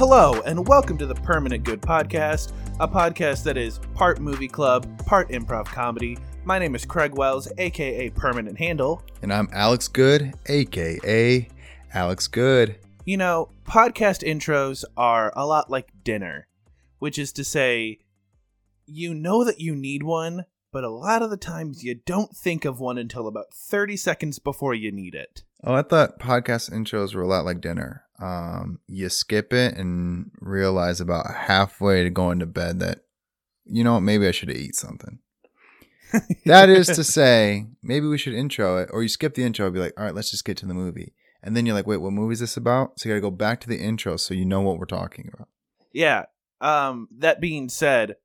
Hello, and welcome to the Permanent Good Podcast, a podcast that is part movie club, part improv comedy. My name is Craig Wells, aka Permanent Handle. And I'm Alex Good, aka Alex Good. You know, podcast intros are a lot like dinner, which is to say, you know that you need one, but a lot of the times you don't think of one until about 30 seconds before you need it. Oh, I thought podcast intros were a lot like dinner. Um, you skip it and realize about halfway to going to bed that, you know maybe I should eat something. that is to say, maybe we should intro it, or you skip the intro and be like, all right, let's just get to the movie. And then you're like, wait, what movie is this about? So you gotta go back to the intro so you know what we're talking about. Yeah. Um, that being said,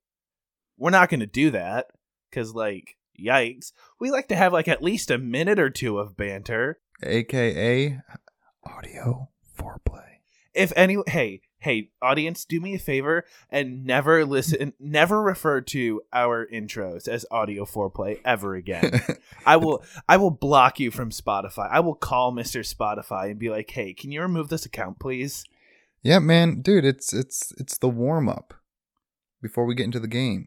we're not going to do that because, like, yikes. We like to have like at least a minute or two of banter. AKA audio foreplay. If any, hey, hey, audience, do me a favor and never listen, never refer to our intros as audio foreplay ever again. I will, I will block you from Spotify. I will call Mister Spotify and be like, hey, can you remove this account, please? yeah, man, dude, it's it's it's the warm up before we get into the game.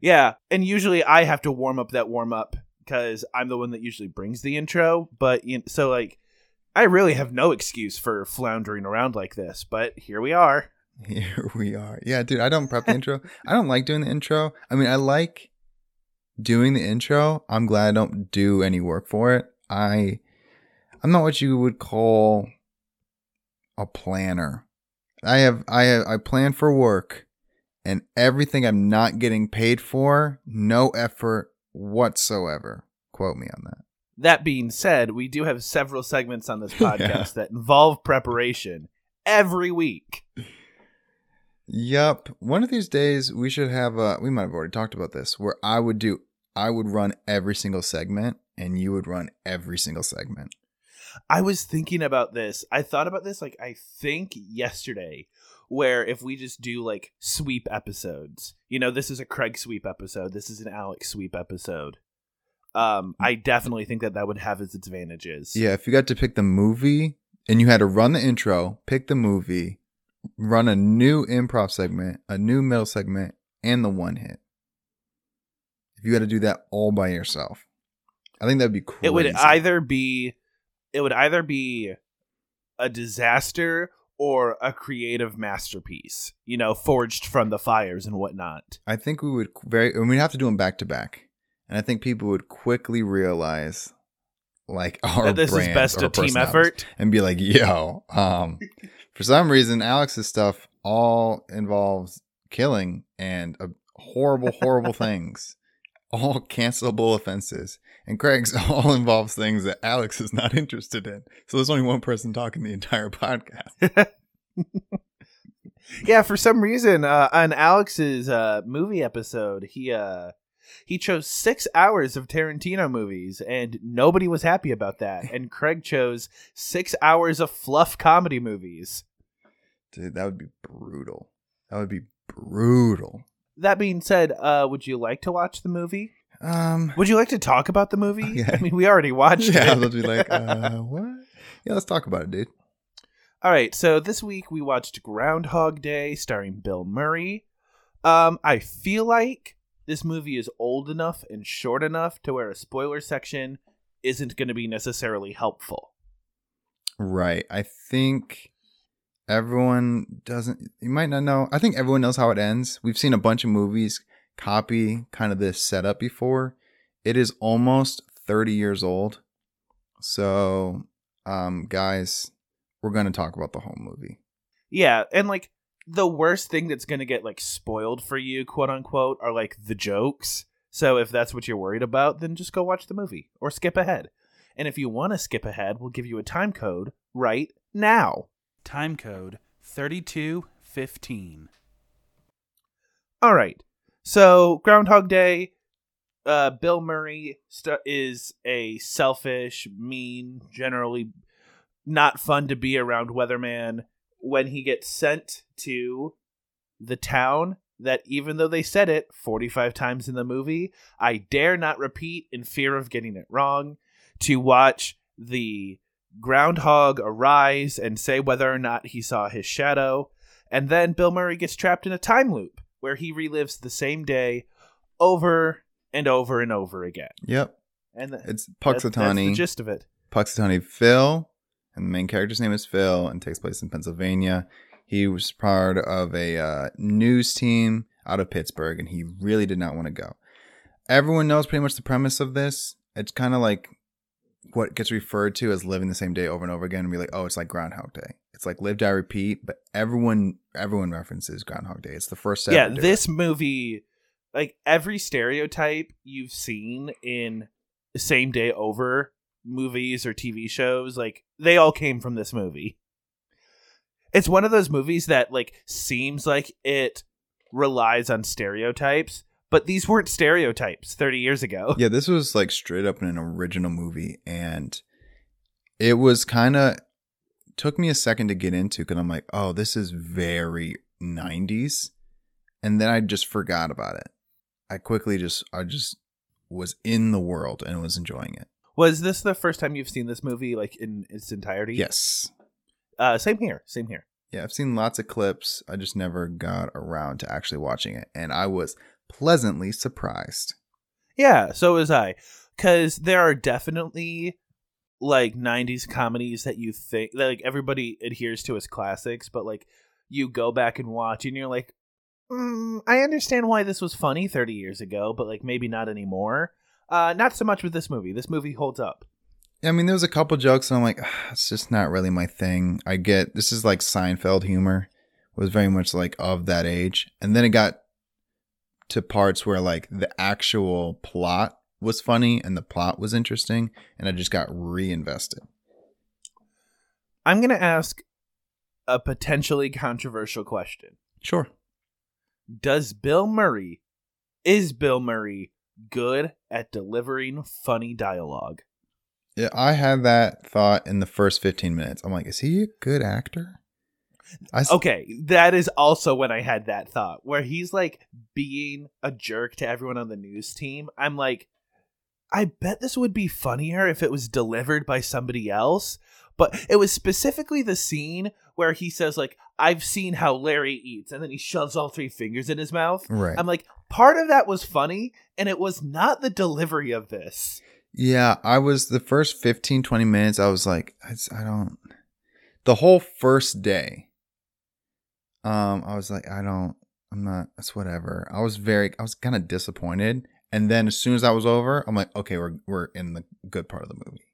Yeah, and usually I have to warm up that warm up because I'm the one that usually brings the intro. But you know, so like, I really have no excuse for floundering around like this. But here we are. Here we are. Yeah, dude, I don't prep the intro. I don't like doing the intro. I mean, I like doing the intro. I'm glad I don't do any work for it. I I'm not what you would call a planner. I have I have I plan for work and everything I'm not getting paid for, no effort whatsoever. Quote me on that. That being said, we do have several segments on this podcast that involve preparation every week. Yup. One of these days we should have a we might have already talked about this where I would do I would run every single segment and you would run every single segment. I was thinking about this. I thought about this like I think yesterday where if we just do like sweep episodes. You know, this is a Craig sweep episode. This is an Alex sweep episode. Um I definitely think that that would have its advantages. Yeah, if you got to pick the movie and you had to run the intro, pick the movie, run a new improv segment, a new middle segment, and the one hit. If you had to do that all by yourself, I think that'd be crazy. It would either be it would either be a disaster or a creative masterpiece, you know, forged from the fires and whatnot. I think we would very, and we'd have to do them back to back, and I think people would quickly realize, like our That this is best a team effort. and be like, "Yo, um, for some reason, Alex's stuff all involves killing and uh, horrible, horrible things, all cancelable offenses, and Craig's all involves things that Alex is not interested in. So there's only one person talking the entire podcast. Yeah, for some reason, uh, on Alex's uh, movie episode, he uh, he chose six hours of Tarantino movies, and nobody was happy about that. And Craig chose six hours of fluff comedy movies. Dude, that would be brutal. That would be brutal. That being said, uh, would you like to watch the movie? Um, Would you like to talk about the movie? Okay. I mean, we already watched yeah, it. they'll be like, uh, what? Yeah, let's talk about it, dude. All right, so this week we watched Groundhog Day starring Bill Murray. Um, I feel like this movie is old enough and short enough to where a spoiler section isn't going to be necessarily helpful. Right. I think everyone doesn't, you might not know. I think everyone knows how it ends. We've seen a bunch of movies copy kind of this setup before. It is almost 30 years old. So, um, guys, we're going to talk about the whole movie. Yeah, and like the worst thing that's going to get like spoiled for you, quote unquote, are like the jokes. So if that's what you're worried about, then just go watch the movie or skip ahead. And if you want to skip ahead, we'll give you a time code right now. Time code 3215. All right. So, Groundhog Day, uh, Bill Murray st- is a selfish, mean, generally not fun to be around weatherman when he gets sent to the town that even though they said it 45 times in the movie, I dare not repeat in fear of getting it wrong to watch the groundhog arise and say whether or not he saw his shadow. And then Bill Murray gets trapped in a time loop where he relives the same day over and over and over again. Yep. And th- It's that's, that's the gist of it. Punxsutawney Phil, and the main character's name is Phil, and takes place in Pennsylvania. He was part of a uh, news team out of Pittsburgh, and he really did not want to go. Everyone knows pretty much the premise of this. It's kind of like what gets referred to as living the same day over and over again, and be like, oh, it's like Groundhog Day. It's like live, die, repeat. But everyone, everyone references Groundhog Day. It's the first. to yeah, this movie, like every stereotype you've seen in the same day over movies or TV shows, like they all came from this movie. It's one of those movies that like seems like it relies on stereotypes, but these weren't stereotypes 30 years ago. Yeah, this was like straight up an original movie, and it was kind of took me a second to get into because I'm like, oh, this is very 90s, and then I just forgot about it. I quickly just I just was in the world and was enjoying it. Was this the first time you've seen this movie like in its entirety? Yes, Uh same here, same here. yeah, I've seen lots of clips. I just never got around to actually watching it, and I was pleasantly surprised. Yeah, so was I. Cuz there are definitely like 90s comedies that you think that like everybody adheres to as classics, but like you go back and watch and you're like, mm, I understand why this was funny 30 years ago, but like maybe not anymore. Uh not so much with this movie. This movie holds up. I mean, there was a couple jokes, and I'm like, "Ah, it's just not really my thing. I get this is like Seinfeld humor, was very much like of that age, and then it got to parts where like the actual plot was funny and the plot was interesting, and I just got reinvested. I'm going to ask a potentially controversial question. Sure. Does Bill Murray is Bill Murray good at delivering funny dialogue? Yeah, I had that thought in the first 15 minutes. I'm like, is he a good actor? S- Okay, that is also when I had that thought where he's like being a jerk to everyone on the news team. I'm like, I bet this would be funnier if it was delivered by somebody else. But it was specifically the scene where he says, like, I've seen how Larry eats, and then he shoves all three fingers in his mouth. right. I'm like, part of that was funny, and it was not the delivery of this. Yeah, I was the first 15, 20 minutes, I was like, I don't. The whole first day, um, I was like, I don't, I'm not, it's whatever. I was very, I was kind of disappointed. And then as soon as that was over, I'm like, okay, we're, we're in the good part of the movie.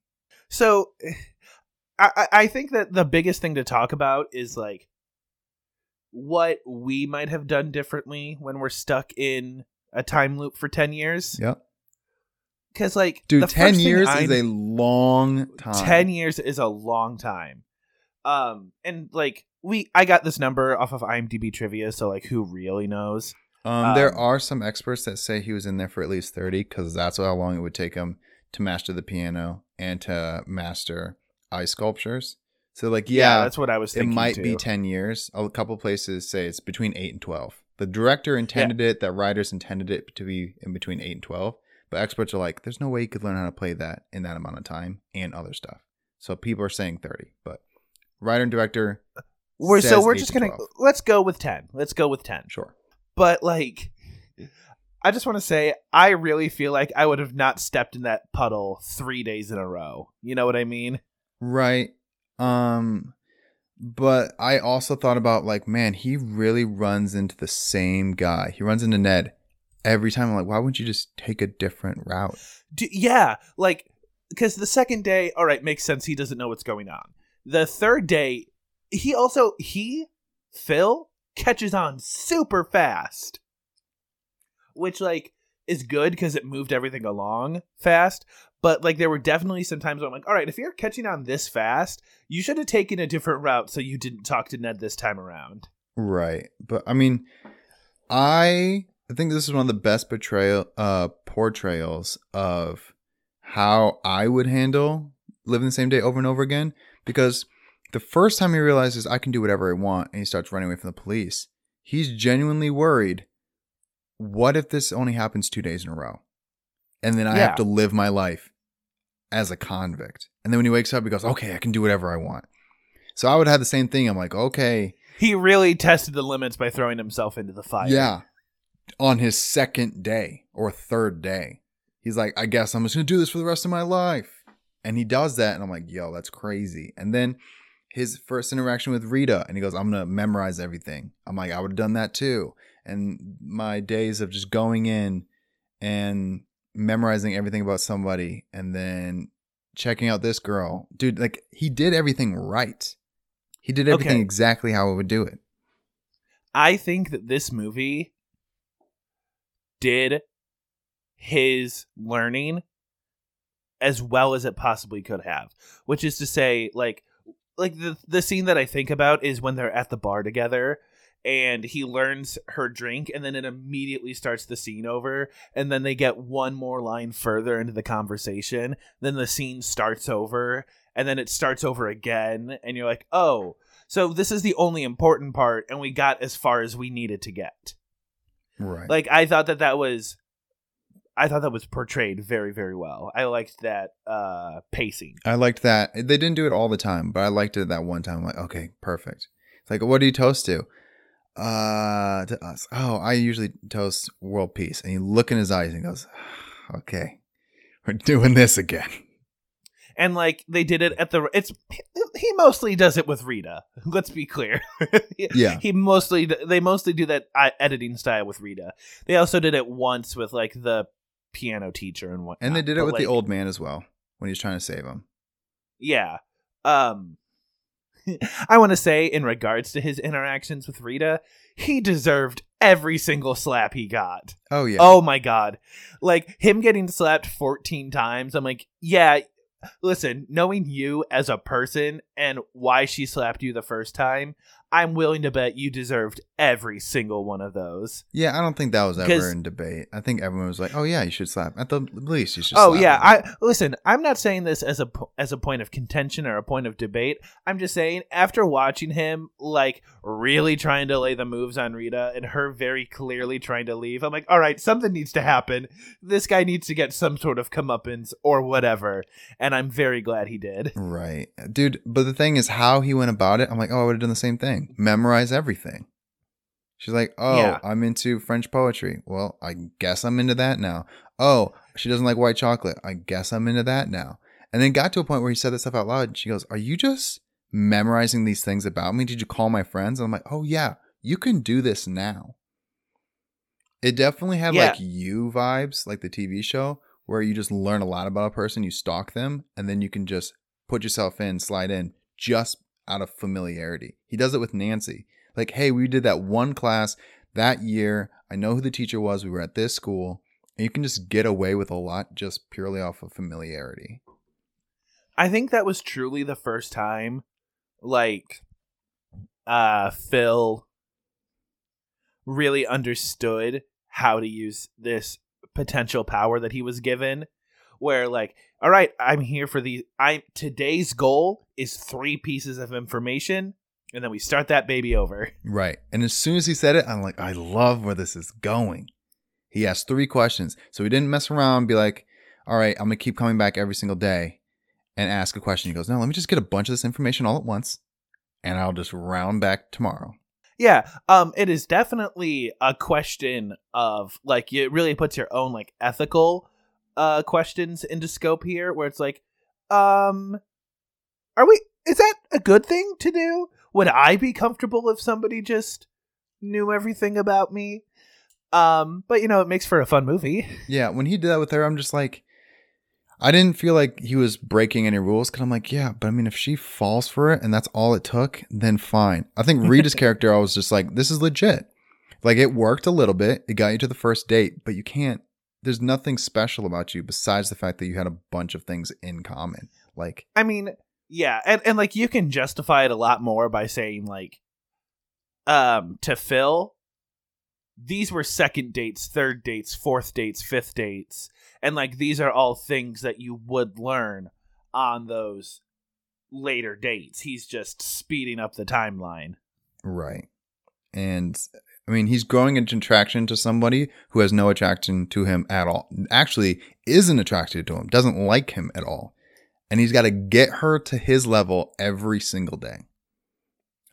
So I, I- I think that the biggest thing to talk about is like what we might have done differently when we're stuck in a time loop for 10 years. Yep. Because, like, Dude, 10 years I- is a long time. 10 years is a long time. Um, and like, we, I got this number off of IMDb trivia, so like, who really knows? Um, there Um, are some experts that say he was in there for at least 30 because that's how long it would take him to master the piano and to master ice sculptures. So, like, yeah, that's what I was thinking. it might be 10 years. A couple places say it's between 8 and 12. The director intended it, that writers intended it to be in between 8 and 12. But experts are like, there's no way you could learn how to play that in that amount of time and other stuff. So people are saying 30. But writer and director, We're, so we're 8 just to gonna, 12. let's go with 10. Let's go with 10. sure. but like i just want to say i really feel like i would have not stepped in that puddle three days in a row you know what i mean Right. Um but I also thought about like, man, he really runs into the same guy. He runs into Ned every time. I'm like, why wouldn't you just take a different route? D- yeah like because the second day all right makes sense he doesn't know what's going on the third day he also he phil catches on super fast which like is good because it moved everything along fast but like there were definitely some times where i'm like all right if you're catching on this fast you should have taken a different route so you didn't talk to ned this time around Right. But I mean, I I think this is one of the best portrayal uh portrayals of how I would handle living the same day over and over again because the first time he realizes I can do whatever I want and he starts running away from the police, he's genuinely worried what if this only happens 2 days in a row? And then I Yeah. have to live my life as a convict. And then when he wakes up he goes, "Okay, I can do whatever I want." So I would have the same thing. I'm like, "Okay, He really tested the limits by throwing himself into the fire. Yeah. On his second day or third day. He's like, I guess I'm just going to do this for the rest of my life. And he does that. And I'm like, yo, that's crazy. And then his first interaction with Rita, and he goes, I'm going to memorize everything. I'm like, I would have done that too. And my days of just going in and memorizing everything about somebody and then checking out this girl. Dude, like, he did everything right. He did everything Okay. exactly how I would do it. I think that this movie did his learning as well as it possibly could have. Which is to say, like like the the scene that I think about is when they're at the bar together and he learns her drink and then it immediately starts the scene over and then they get one more line further into the conversation then the scene starts over and then it starts over again and you're like oh so this is the only important part and we got as far as we needed to get Right. like i thought that that was i thought that was portrayed very very well i liked that uh pacing I liked that. They didn't do it all the time, but I liked it that one time. I'm like, okay, perfect. It's like, what do you toast to? Uh, to us. Oh, I usually toast world peace. And you look in his eyes and he goes, okay, we're doing this again. and like they did it at the it's he mostly does it with rita let's be clear Yeah. he mostly they mostly do that uh, editing style with rita they also did it once with like the piano teacher and what And they did it with the old man as well when he's trying to save him. yeah um i want to say in regards to his interactions with rita he deserved every single slap he got Oh, yeah. Oh my god. Like him getting slapped 14 times. I'm like, yeah, listen, knowing you as a person and why she slapped you the first time, I'm willing to bet you deserved every single one of those. Yeah, I don't think that was ever in debate. I think everyone was like, oh, yeah, you should slap. At the least, you should Oh yeah, him. I listen, I'm not saying this as a as a point of contention or a point of debate. I'm just saying after watching him like really trying to lay the moves on Rita and her very clearly trying to leave, I'm like, all right, something needs to happen. This guy needs to get some sort of comeuppance or whatever, and I'm very glad he did. Right. Dude, but the thing is how he went about it. I'm like, oh, I would have done the same thing. Memorize everything. She's like, oh, Yeah. I'm into French poetry. Well, I guess I'm into that now. Oh, she doesn't like white chocolate. I guess I'm into that now. And then got to a point where he said this stuff out loud. She goes, Are you just memorizing these things about me? Did you call my friends? And I'm like, Oh, yeah, you can do this now. It definitely had Yeah. like you vibes, like the TV show, where you just learn a lot about a person, you stalk them, and then you can just put yourself in, slide in just out of familiarity. He does it with Nancy. Like, hey, we did that one class that year. I know who the teacher was. We were at this school. And you can just get away with a lot just purely off of familiarity. I think that was truly the first time, like, uh, Phil really understood how to use this potential power that he was given. Where, like, all right, I'm here for the. I today's goal is three pieces of information, and then we start that baby over. Right. And as soon as he said it, I'm like, I love where this is going. He asked three questions. So he didn't mess around be like, all right, I'm to keep coming back every single day and ask a question. He goes, no, let me just get a bunch of this information all at once and I'll just round back tomorrow. Yeah, um, it is definitely a question of like it really puts your own like ethical uh questions into scope here, where it's like, um, are we? Is that a good thing to do? Would I be comfortable if somebody just knew everything about me? Um, but you know, it makes for a fun movie. Yeah. When he did that with her, I'm just like, I didn't feel like he was breaking any rules because I'm like, yeah, but I mean, if she falls for it and that's all it took, then fine. I think Rita's character, I was just like, this is legit. Like it worked a little bit. It got you to the first date, but you can't. There's nothing special about you besides the fact that you had a bunch of things in common. Like, I mean, yeah, and and like you can justify it a lot more by saying like, um, to Phil, these were second dates, third dates, fourth dates, fifth dates, and like these are all things that you would learn on those later dates. He's just speeding up the timeline. right. And I mean, he's growing into attraction to somebody who has no attraction to him at all. Actually, isn't attracted to him, doesn't like him at all. And he's got to get her to his level every single day.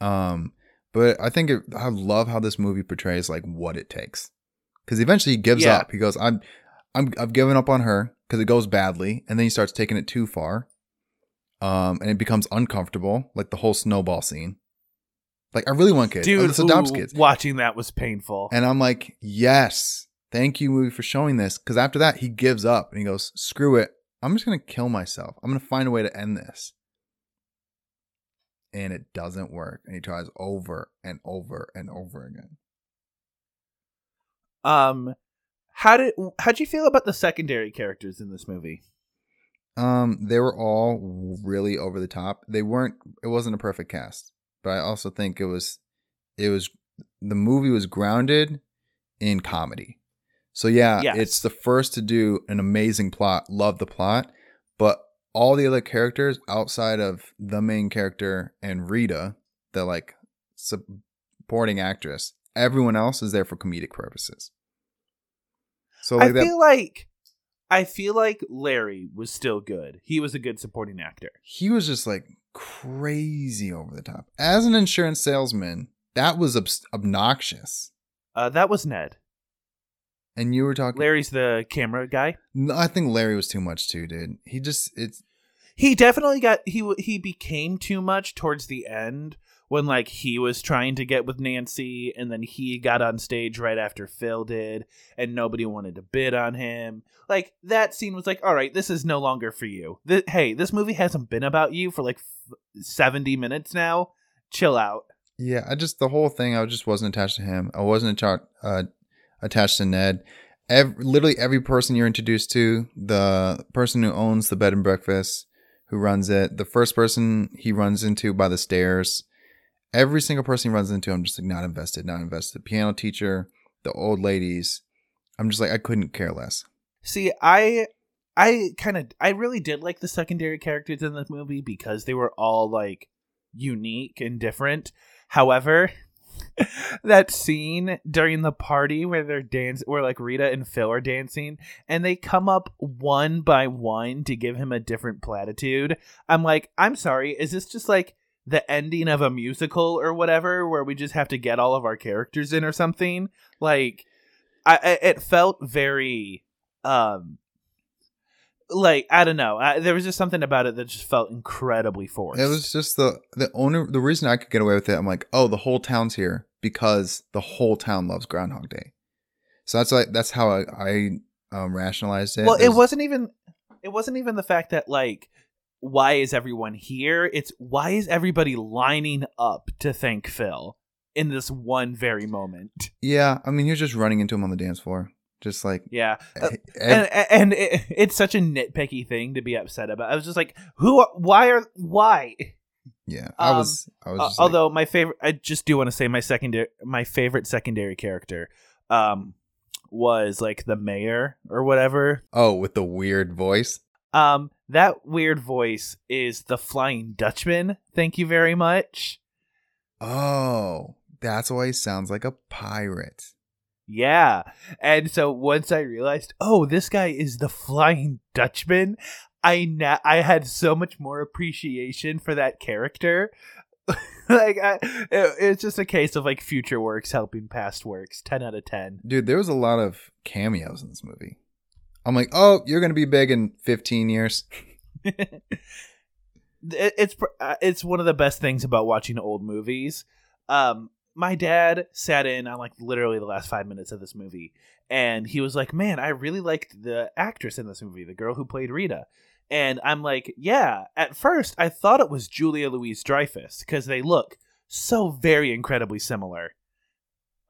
Um, But I think it, I love how this movie portrays like what it takes. Because eventually he gives Yeah. up. He goes, "I'm, I'm, I've given up on her because it goes badly," and then he starts taking it too far. Um, and it becomes uncomfortable, like the whole snowball scene. Like I really want kids. Dude, Let's adopt kids. watching that was painful. And I'm like, yes, thank you, movie, for showing this. Because after that, he gives up and he goes, screw it. I'm just going to kill myself. I'm going to find a way to end this. And it doesn't work. And he tries over and over and over again. Um, how did how'd you feel about the secondary characters in this movie? Um, they were all really over the top. They weren't. It wasn't a perfect cast, but I also think it was. It was the movie was grounded in comedy. So yeah, Yes. it's the first to do an amazing plot. Love the plot, but all the other characters outside of the main character and Rita, the like supporting actress, everyone else is there for comedic purposes. So like I that, feel like I feel like Larry was still good. He was a good supporting actor. he was just like crazy over the top. As an insurance salesman, that was obs- obnoxious. Uh, that was Ned. And you were talking. Larry's the camera guy. No, I think Larry was too much too, dude. He just it's He definitely got he he became too much towards the end when like he was trying to get with Nancy and then he got on stage right after Phil did and nobody wanted to bid on him. Like that scene was like, "All right, this is no longer for you. Th- hey, this movie hasn't been about you for like f- 70 minutes now. Chill out." yeah. I just the whole thing. I just wasn't attached to him. I wasn't attached uh, attached to Ned. Ev- literally every person you're introduced to, the person who owns the bed and breakfast, who runs it, the first person he runs into by the stairs, every single person he runs into, I'm just like not invested, not invested. Piano teacher, the old ladies, I'm just like I couldn't care less. See, I I kind of I really did like the secondary characters in this movie because they were all like unique and different. However, that scene during the party where they're dance where like Rita and Phil are dancing and they come up one by one to give him a different platitude. I'm like, I'm sorry, is this just like the ending of a musical or whatever where we just have to get all of our characters in or something? Like I, it felt very um like I don't know. I, there was just something about it that just felt incredibly forced. It was just the the only the reason I could get away with it. I'm like, oh, the whole town's here because the whole town loves Groundhog Day. So that's like that's how I, I um, rationalized it. well, it wasn't even it wasn't even the fact that like why is everyone here? It's why is everybody lining up to thank Phil in this one very moment? Yeah, I mean, he was just running into him on the dance floor, just like. Yeah. Uh, eh, and and it, it's such a nitpicky thing to be upset about. I was just like, who? Are, why are? Why? yeah, I um, was. I was. Uh, Just like, although my favorite, I just do want to say my secondary, my favorite secondary character, um, was like the mayor or whatever. oh, with the weird voice. Um, that weird voice is the Flying Dutchman. Thank you very much. Oh, that's why he sounds like a pirate. Yeah, and so once I realized, oh, this guy is the Flying Dutchman, I na- I had so much more appreciation for that character. like, I, it, it's just a case of like future works helping past works. Ten out of ten. Dude, there was a lot of cameos in this movie. I'm like, oh, you're gonna be big in 15 years. it's uh, it's one of the best things about watching old movies. Um, my dad sat in on like literally the last five minutes of this movie, and he was like, "Man, I really liked the actress in this movie, the girl who played Rita." And I'm like, "Yeah." At first, I thought it was Julia Louise Dreyfus because they look so very incredibly similar.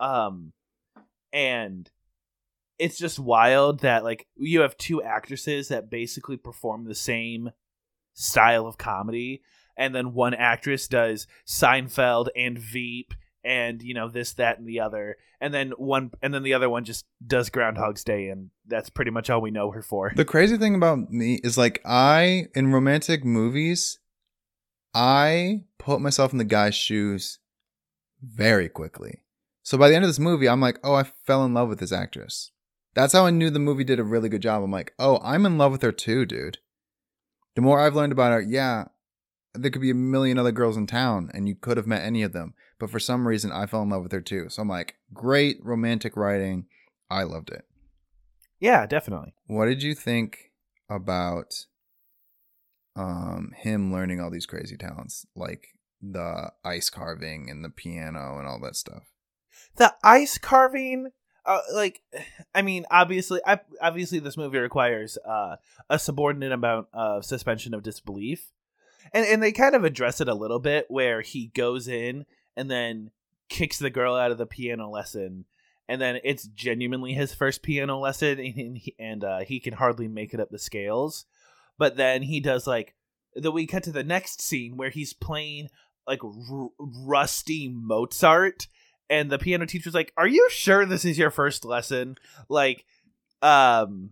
Um, and it's just wild that like you have two actresses that basically perform the same style of comedy and then one actress does Seinfeld and Veep and you know this that and the other and then one and then the other one just does Groundhog's Day and that's pretty much all we know her for. The crazy thing about me is like I in romantic movies, I put myself in the guy's shoes very quickly. So by the end of this movie, I'm like, oh, I fell in love with this actress. That's how I knew the movie did a really good job. I'm like, oh, I'm in love with her too, dude. The more I've learned about her, yeah, there could be a million other girls in town and you could have met any of them. But for some reason, I fell in love with her too. So I'm like, great romantic writing. I loved it. Yeah, definitely. What did you think about um him learning all these crazy talents like the ice carving and the piano and all that stuff? The ice carving, uh, like, I mean, obviously, I, obviously, this movie requires uh, a subordinate amount of suspension of disbelief, and and they kind of address it a little bit where he goes in and then kicks the girl out of the piano lesson. And then it's genuinely his first piano lesson and he, and uh, he can hardly make it up the scales. But then he does like then we cut to the next scene where he's playing like r- rusty mozart and the piano teacher's like are you sure this is your first lesson? Like um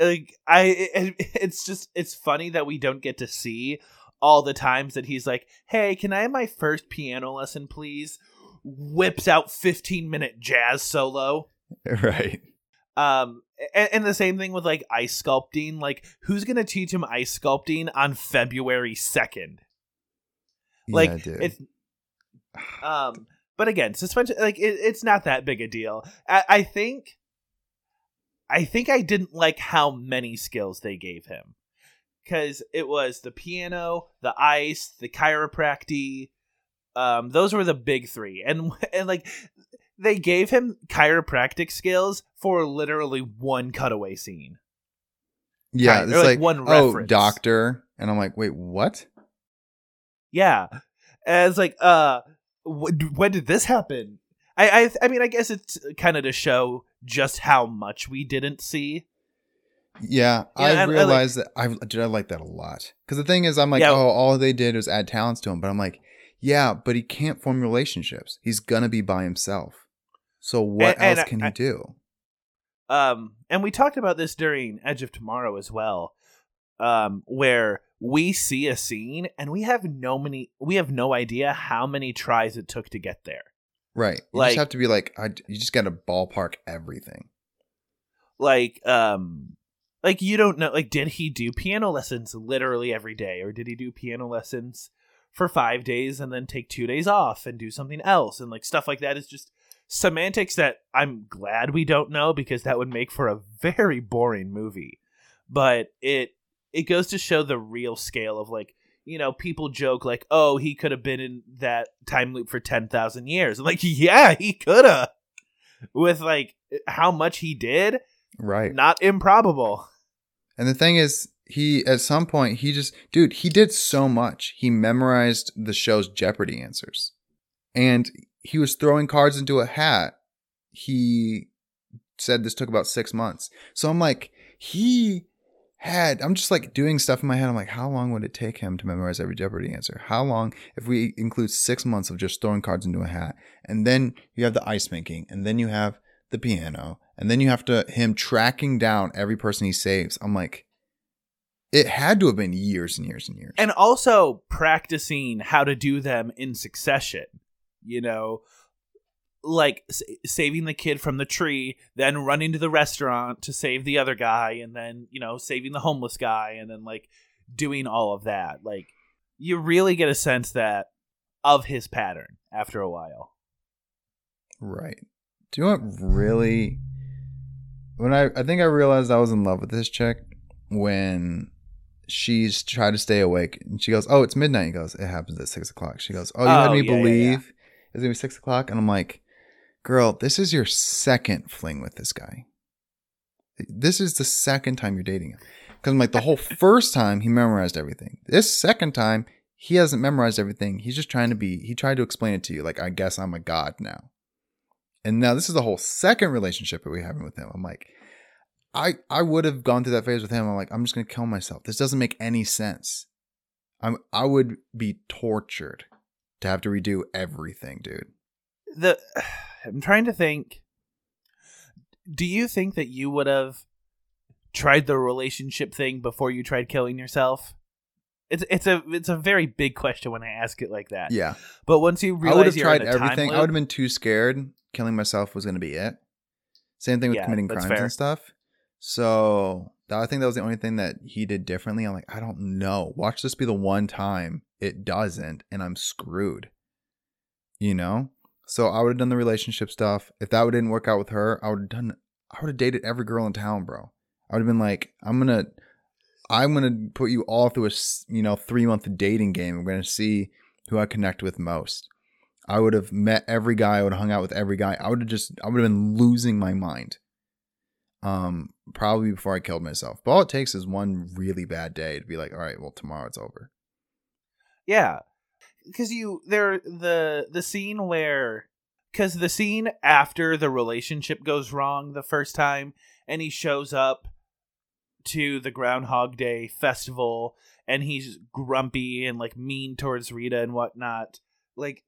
like i it, it's just it's funny that we don't get to see all the times that he's like hey can i have my first piano lesson please? Whips out 15 minute jazz solo. Right. um and, and the same thing with like ice sculpting. Like who's gonna teach him ice sculpting on february 2nd like yeah, it's um but again suspension like it, it's not that big a deal I, I think i think i didn't like how many skills they gave him because it was the piano the ice the chiropractic um those were the big three and and like they gave him chiropractic skills for literally one cutaway scene yeah, kind- it's like, like, one oh, reference. doctor. And I'm like, wait, what? Yeah, and it's like, uh, when did this happen? I, I, I mean, I guess it's kind of to show just how much we didn't see. Yeah, Yeah, I and I like- realized that I did. I like that a lot. Because the thing is, I'm like, Yeah. oh, all they did was add talents to him. But I'm like, yeah, but he can't form relationships. He's gonna be by himself. So what And- and else can I- he do? Um, and we talked about this during Edge of Tomorrow as well, um, where we see a scene and we have no many, we have no idea how many tries it took to get there. Right. You like- just have to be like, I, you just got to ballpark everything. Like, um, like you don't know, like, did he do piano lessons literally every day, or did he do piano lessons for five days and then take two days off and do something else, and like stuff like that is just semantics that I'm glad we don't know because that would make for a very boring movie. But it it goes to show the real scale of like you know people joke like oh he could have been in that time loop for 10,000 years. I'm like yeah, he could have. With like how much he did, Right. not improbable. And the thing is, he at some point he just dude, he did so much. He memorized the show's Jeopardy answers. And he was throwing cards into a hat. He said this took about 6 months. So I'm like, he had I'm just like doing stuff in my head. I'm like, how long would it take him to memorize every Jeopardy answer? How long if we include 6 months of just throwing cards into a hat? And then you have the ice making, and then you have the piano, and then you have to him tracking down every person he saves. I'm like, it had to have been years and years and years. And also practicing how to do them in succession. You know, like s- saving the kid from the tree, then running to the restaurant to save the other guy, and then, you know, saving the homeless guy, and then like doing all of that. Like, you really get a sense that of his pattern after a while. right. Do you know what really? When I I think I realized I was in love with this chick when she's trying to stay awake and she goes, "Oh, it's midnight." He goes, "It happens at six o'clock." She goes, "Oh, you had Oh, me yeah, yeah, yeah. believe it's gonna be six o'clock," and I'm like, "Girl, this is your second fling with this guy. This is the second time you're dating him." Because I'm like, the whole first time he memorized everything. This second time he hasn't memorized everything. He's just trying to be. He tried to explain it to you, like, I guess I'm a god now. And now this is the whole second relationship that we're having with him. I'm like, I I would have gone through that phase with him. I'm like, I'm just gonna kill myself. This doesn't make any sense. I'm I would be tortured to have to redo everything, dude. The I'm trying to think. Do you think that you would have tried the relationship thing before you tried killing yourself? It's it's a it's a very big question when I ask it like that. Yeah, But once you I realize would have tried in a time everything. I would have been too scared. Killing myself was gonna be it. Same thing with Yeah, committing crimes fair. and stuff. So that, I think that was the only thing that he did differently. I'm like, I don't know. Watch this be the one time it doesn't, and I'm screwed. You know? So I would have done the relationship stuff. If that didn't work out with her, I would have done I would have dated every girl in town, bro. I would have been like, I'm gonna I'm gonna put you all through a you know three month dating game. I'm gonna see who I connect with most. I would have met every guy. I would have hung out with every guy. I would have just I would have been losing my mind. Um, probably before I killed myself. But all it takes is one really bad day to be like, all right, well tomorrow it's over. Yeah, because you there the the scene where because the scene after the relationship goes wrong the first time and he shows up to the Groundhog Day festival and he's grumpy and like mean towards Rita and whatnot. Like,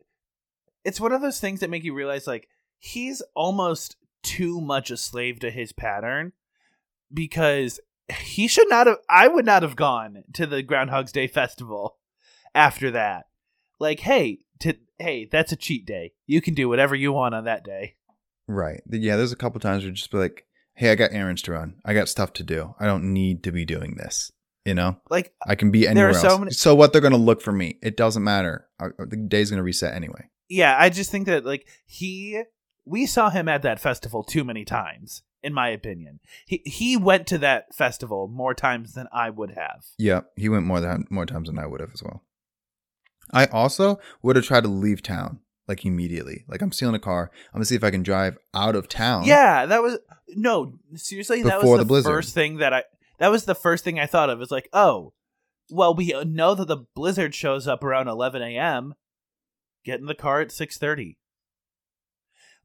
it's one of those things that make you realize like he's almost too much a slave to his pattern because he should not have. I would not have gone to the Groundhog's Day festival after that. Like, hey, to, hey, that's a cheat day. You can do whatever you want on that day. Right. Yeah, there's a couple times where you just be like, hey, I got errands to run. I got stuff to do. I don't need to be doing this. You know? Like, I can be anywhere so else. many- so what they're gonna look for me? It doesn't matter. I, the day's gonna reset anyway. yeah, I just think that like he we saw him at that festival too many times, in my opinion. He he went to that festival more times than I would have. Yeah, he went more than more times than I would have as well. I also would have tried to leave town like immediately. Like I'm stealing a car. I'm gonna see if I can drive out of town. Yeah, that was no, seriously, that Before was the the, blizzard. first thing that I that was the first thing I thought of. It's like, oh, well, we know that the blizzard shows up around 11 a.m. Get in the car at 6:30.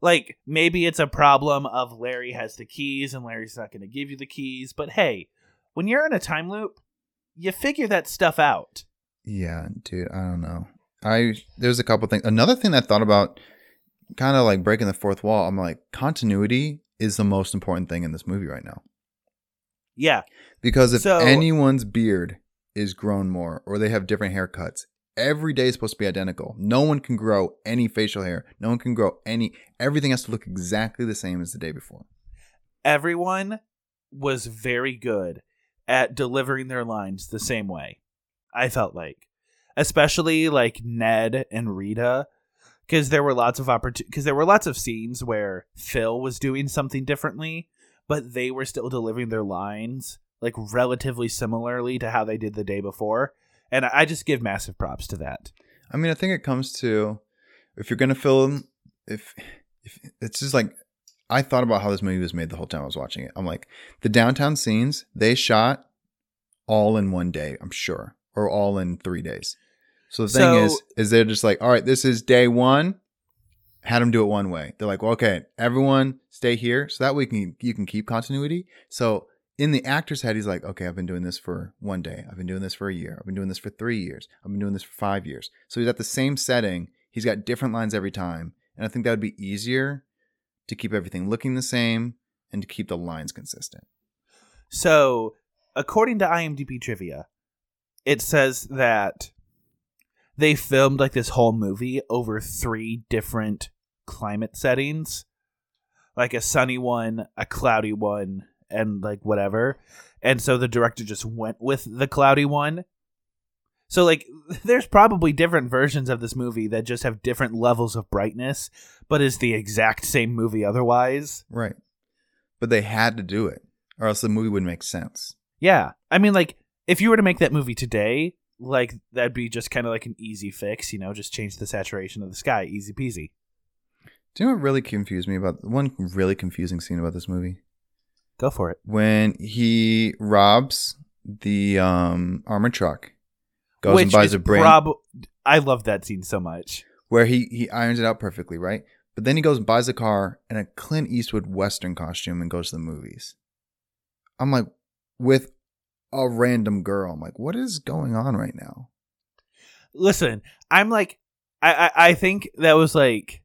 Like maybe it's a problem of Larry has the keys and Larry's not going to give you the keys, but hey, when you're in a time loop, you figure that stuff out. Yeah, dude, I don't know. I there's a couple things. Another thing I thought about kind of like breaking the fourth wall. I'm like continuity is the most important thing in this movie right now. Yeah, Because if So- anyone's beard is grown more or they have different haircuts, every day is supposed to be identical. No one can grow any facial hair. No one can grow any everything has to look exactly the same as the day before. everyone was very good at delivering their lines the same way. I felt like, especially like Ned and Rita, because there were lots of opportunities. Because there were lots of scenes where Phil was doing something differently, but they were still delivering their lines like relatively similarly to how they did the day before. And I just give massive props to that. I mean, I think it comes to if you're gonna film, if if it's just like I thought about how this movie was made the whole time I was watching it. I'm like, the downtown scenes they shot all in one day, I'm sure, or all in three days. So the thing So- is, is they're just like, all right, this is day one. Had them do it one way. They're like, well, okay, everyone stay here, so that way you can you can keep continuity. So in the actor's head, he's like, okay, I've been doing this for one day. I've been doing this for a year. I've been doing this for three years. I've been doing this for five years. So he's at the same setting. He's got different lines every time. And I think that would be easier to keep everything looking the same and to keep the lines consistent. So, according to IMDb trivia, it says that they filmed like this whole movie over three different climate settings like a sunny one, a cloudy one, and like whatever. And so the director just went with the cloudy one. So, like, there's probably different versions of this movie that just have different levels of brightness, but is the exact same movie otherwise. Right. But they had to do it, or else the movie wouldn't make sense. Yeah. I mean, like, if you were to make that movie today, like, that'd be just kind of like an easy fix, you know, just change the saturation of the sky. Easy peasy. Do you know what really confused me about one really confusing scene about this movie? Go for it. When he robs the um armored truck, goes Which and buys a brain prob- I love that scene so much. where he he irons it out perfectly, right? But then he goes and buys a car in a Clint Eastwood Western costume and goes to the movies. I'm like, with a random girl. I'm like, what is going on right now? Listen, I'm like, I, I, I think that was like,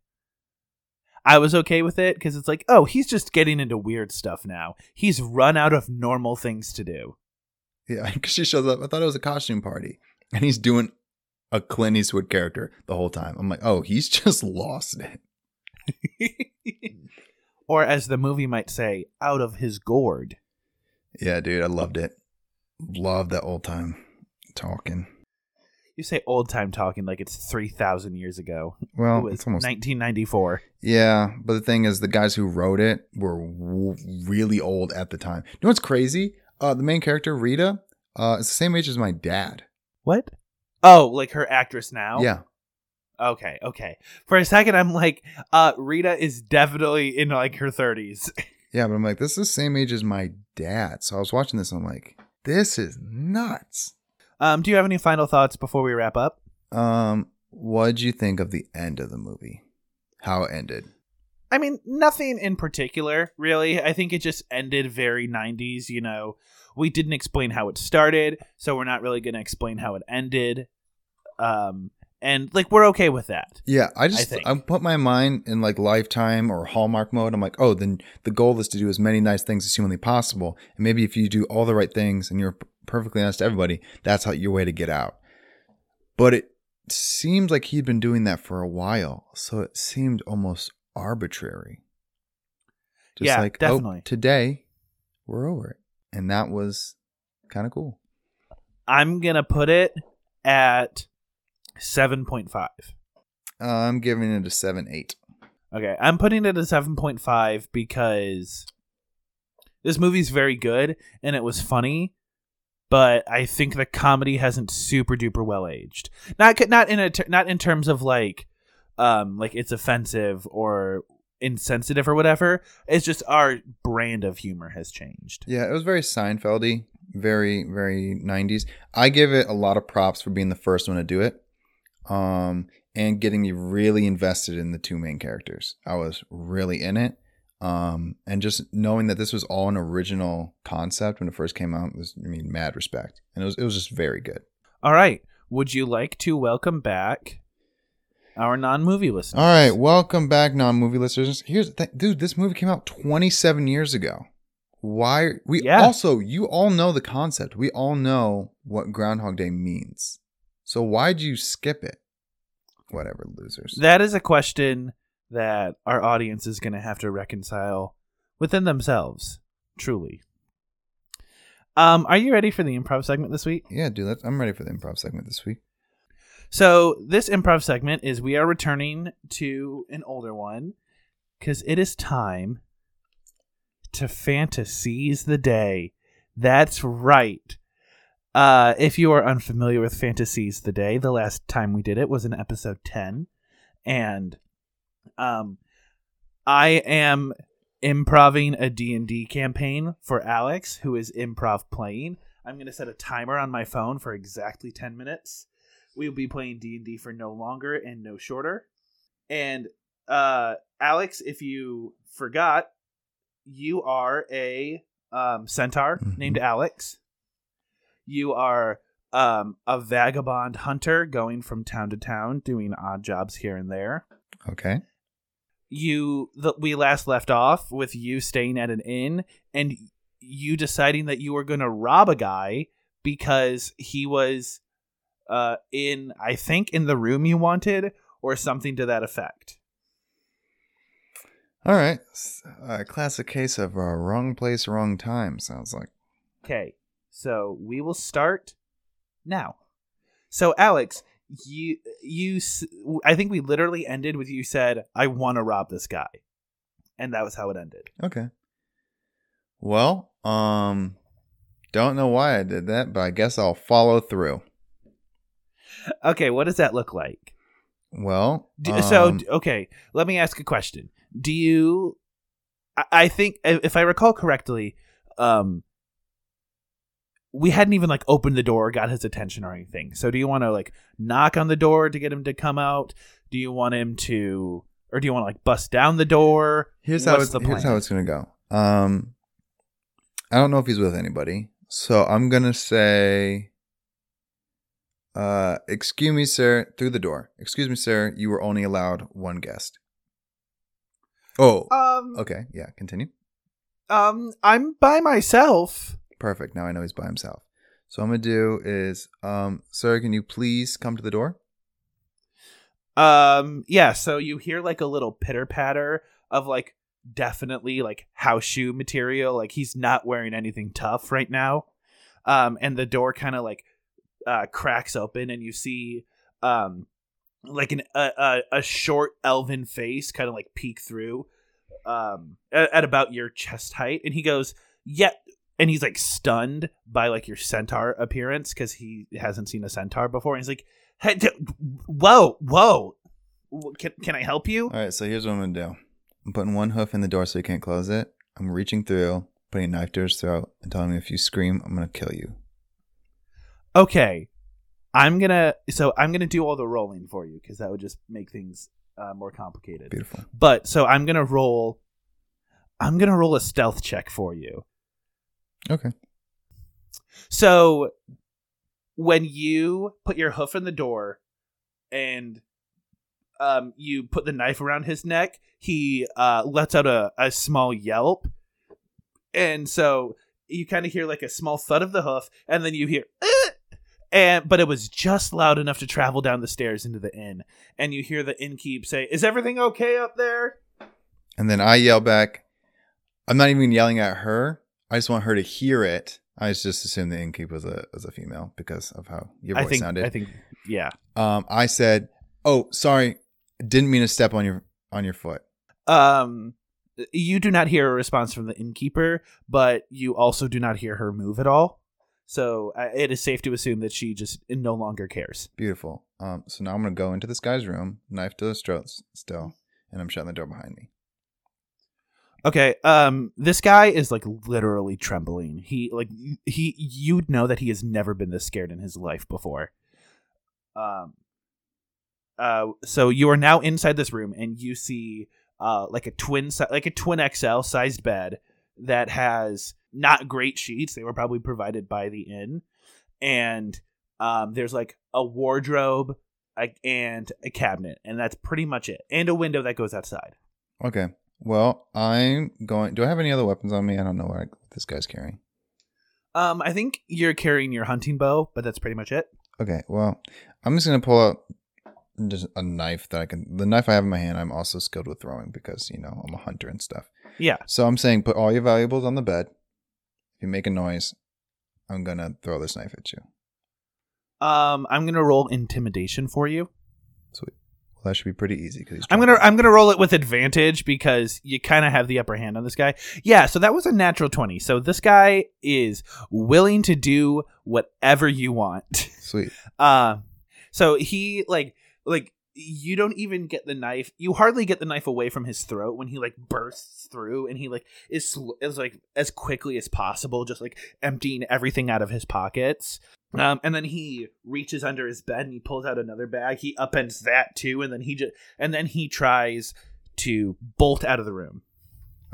I was okay with it because it's like, oh, he's just getting into weird stuff now. He's run out of normal things to do. Yeah, because she shows up. I thought it was a costume party, and he's doing a Clint Eastwood character the whole time. I'm like, oh, he's just lost it. or as the movie might say, out of his gourd. Yeah, dude, I loved it. Loved that old time talking. You say old time talking like it's three thousand years ago. Well, it it's almost 1994. Yeah, but the thing is, the guys who wrote it were w- really old at the time. You know what's crazy? Uh, the main character Rita uh, is the same age as my dad. What? Oh, like her actress now? Yeah, Okay, okay. For a second, I'm like, uh, Rita is definitely in like her 30s. yeah, but I'm like, this is the same age as my dad. So I was watching this, and I'm like, this is nuts. Um, do you have any final thoughts before we wrap up? Um, what'd you think of the end of the movie? How it ended? I mean, nothing in particular, really. I think it just ended very 90s. You know, we didn't explain how it started, so we're not really going to explain how it ended. Um, and like we're okay with that. Yeah, I I just think. I, put my mind in like lifetime or Hallmark mode. I'm like, oh, then the goal is to do as many nice things as humanly possible. And maybe if you do all the right things and you're perfectly honest to everybody, that's how your way to get out. But it seems like he'd been doing that for a while, so it seemed almost arbitrary. Just Yeah, like, oh, definitely. oh, today we're over it, and that was kind of cool. I'm going to put it at 7.5. Uh, I'm giving it a seven eight. Okay, I'm putting it a 7.5 because this movie's very good and it was funny, but I think the comedy hasn't super duper well aged. Not not in a ter- not in terms of like um like it's offensive or insensitive or whatever. It's just our brand of humor has changed. Yeah, it was very Seinfeldy, very very 90s. I give it a lot of props for being the first one to do it. Um and getting me really invested in the two main characters. I was really in it. Um and just knowing that this was all an original concept when it first came out was I mean mad respect. And it was it was just very good. All right, would you like to welcome back our non-movie listeners? All right, welcome back non-movie listeners. Here's the thing, dude, this movie came out 27 years ago. Why we Yeah. also you all know the concept. We all know what Groundhog Day means. So why'd you skip it? Whatever, losers. That is a question that our audience is going to have to reconcile within themselves. Truly. Um, are you ready for the improv segment this week? yeah, dude, I'm ready for the improv segment this week. So this improv segment is we are returning to an older one because it is time to fantasies the day. That's right. Uh, if you are unfamiliar with fantasies the day, the last time we did it was in episode ten, and um, I am improving a D&D campaign for Alex, who is improv playing. I'm going to set a timer on my phone for exactly 10 minutes. We will be playing D&D for no longer and no shorter. And uh Alex, if you forgot, you are a um centaur Mhm. named Alex. You are um a vagabond hunter going from town to town doing odd jobs here and there Okay. you the, we last left off with you staying at an inn and you deciding that you were going to rob a guy because he was uh in I think in the room you wanted or something to that effect. All right. A classic case of uh, wrong place, wrong time. Sounds like. Okay. So we will start now. So Alex, you you I think we literally ended with you said I want to rob this guy. And that was how it ended. Okay. Well, um, don't know why I did that, but I guess I'll follow through. Okay, what does that look like? Well, Do, so um, d- okay, let me ask a question. Do you? I, I think if I recall correctly, um, we hadn't even like opened the door, or got his attention or anything. So do you want to like knock on the door to get him to come out? Do you want him to, or do you want to like bust down the door? here's how it's, the here's how it's gonna go. Um, I don't know if he's with anybody, so I'm gonna say, uh, excuse me, sir, through the door. Excuse me, sir, you were only allowed one guest. Oh, Um, okay, yeah, continue. um, I'm by myself. Perfect. Now I know he's by himself. So I'm gonna do is, um, sir, can you please come to the door? Um, yeah, so you hear like a little pitter patter of like definitely like house shoe material. Like he's not wearing anything tough right now. Um, and the door kind of like uh, cracks open and you see um like an a, a, a short elven face kind of like peek through um at, at about your chest height and he goes yeah and he's like stunned by like your centaur appearance because he hasn't seen a centaur before and he's like hey d- whoa whoa can, can i help you All right, so here's what I'm gonna do. I'm putting one hoof in the door so he can't close it. I'm reaching through, putting a knife to his throat, and telling him if you scream, I'm gonna kill you. okay i'm gonna so i'm gonna do all the rolling for you because that would just make things uh, more complicated Beautiful. but so i'm gonna roll i'm gonna roll a stealth check for you Okay. so when you put your hoof in the door and um you put the knife around his neck he uh lets out a, a small yelp and so you kind of hear like a small thud of the hoof and then you hear and but it was just loud enough to travel down the stairs into the inn and you hear the innkeep say is everything okay up there And then I yell back. I'm not even yelling at her. I just want her to hear it. I just assumed the innkeep was a was a female because of how your voice i think sounded. i think yeah um, I said, "Oh, sorry, didn't mean to step on your on your foot." um you do not hear a response from the innkeeper but you also do not hear her move at all so uh, it is safe to assume that she just no longer cares Beautiful. Um, so now I'm gonna go into this guy's room, knife to his throat still, and I'm shutting the door behind me. Okay um this guy is like literally trembling. He like he you'd know that he has never been this scared in his life before. Um uh so you are now inside this room and you see uh like a twin like a twin XL sized bed that has not great sheets. They were probably provided by the inn. And um there's like a wardrobe and a cabinet. And that's pretty much it. And a window that goes outside. Okay. Well, I'm going. Do I have any other weapons on me? I don't know what, I, what this guy's carrying. Um, I think you're carrying your hunting bow, but that's pretty much it. Okay. Well, I'm just gonna pull out just a knife that I can. The knife I have in my hand, I'm also skilled with throwing because you know I'm a hunter and stuff. Yeah. So I'm saying, put all your valuables on the bed. If you make a noise, I'm gonna throw this knife at you. Um, I'm gonna roll intimidation for you. That should be pretty easy because. I'm gonna I'm gonna roll it with advantage because you kind of have the upper hand on this guy. Yeah, so that was a natural twenty. So this guy is willing to do whatever you want. Sweet. Uh, so he like like you don't even get the knife. You hardly get the knife away from his throat when he like bursts through, and he like is sl- is like as quickly as possible, just like emptying everything out of his pockets. Um, and then he reaches under his bed and he pulls out another bag. He upends that too, and then he just and then he tries to bolt out of the room.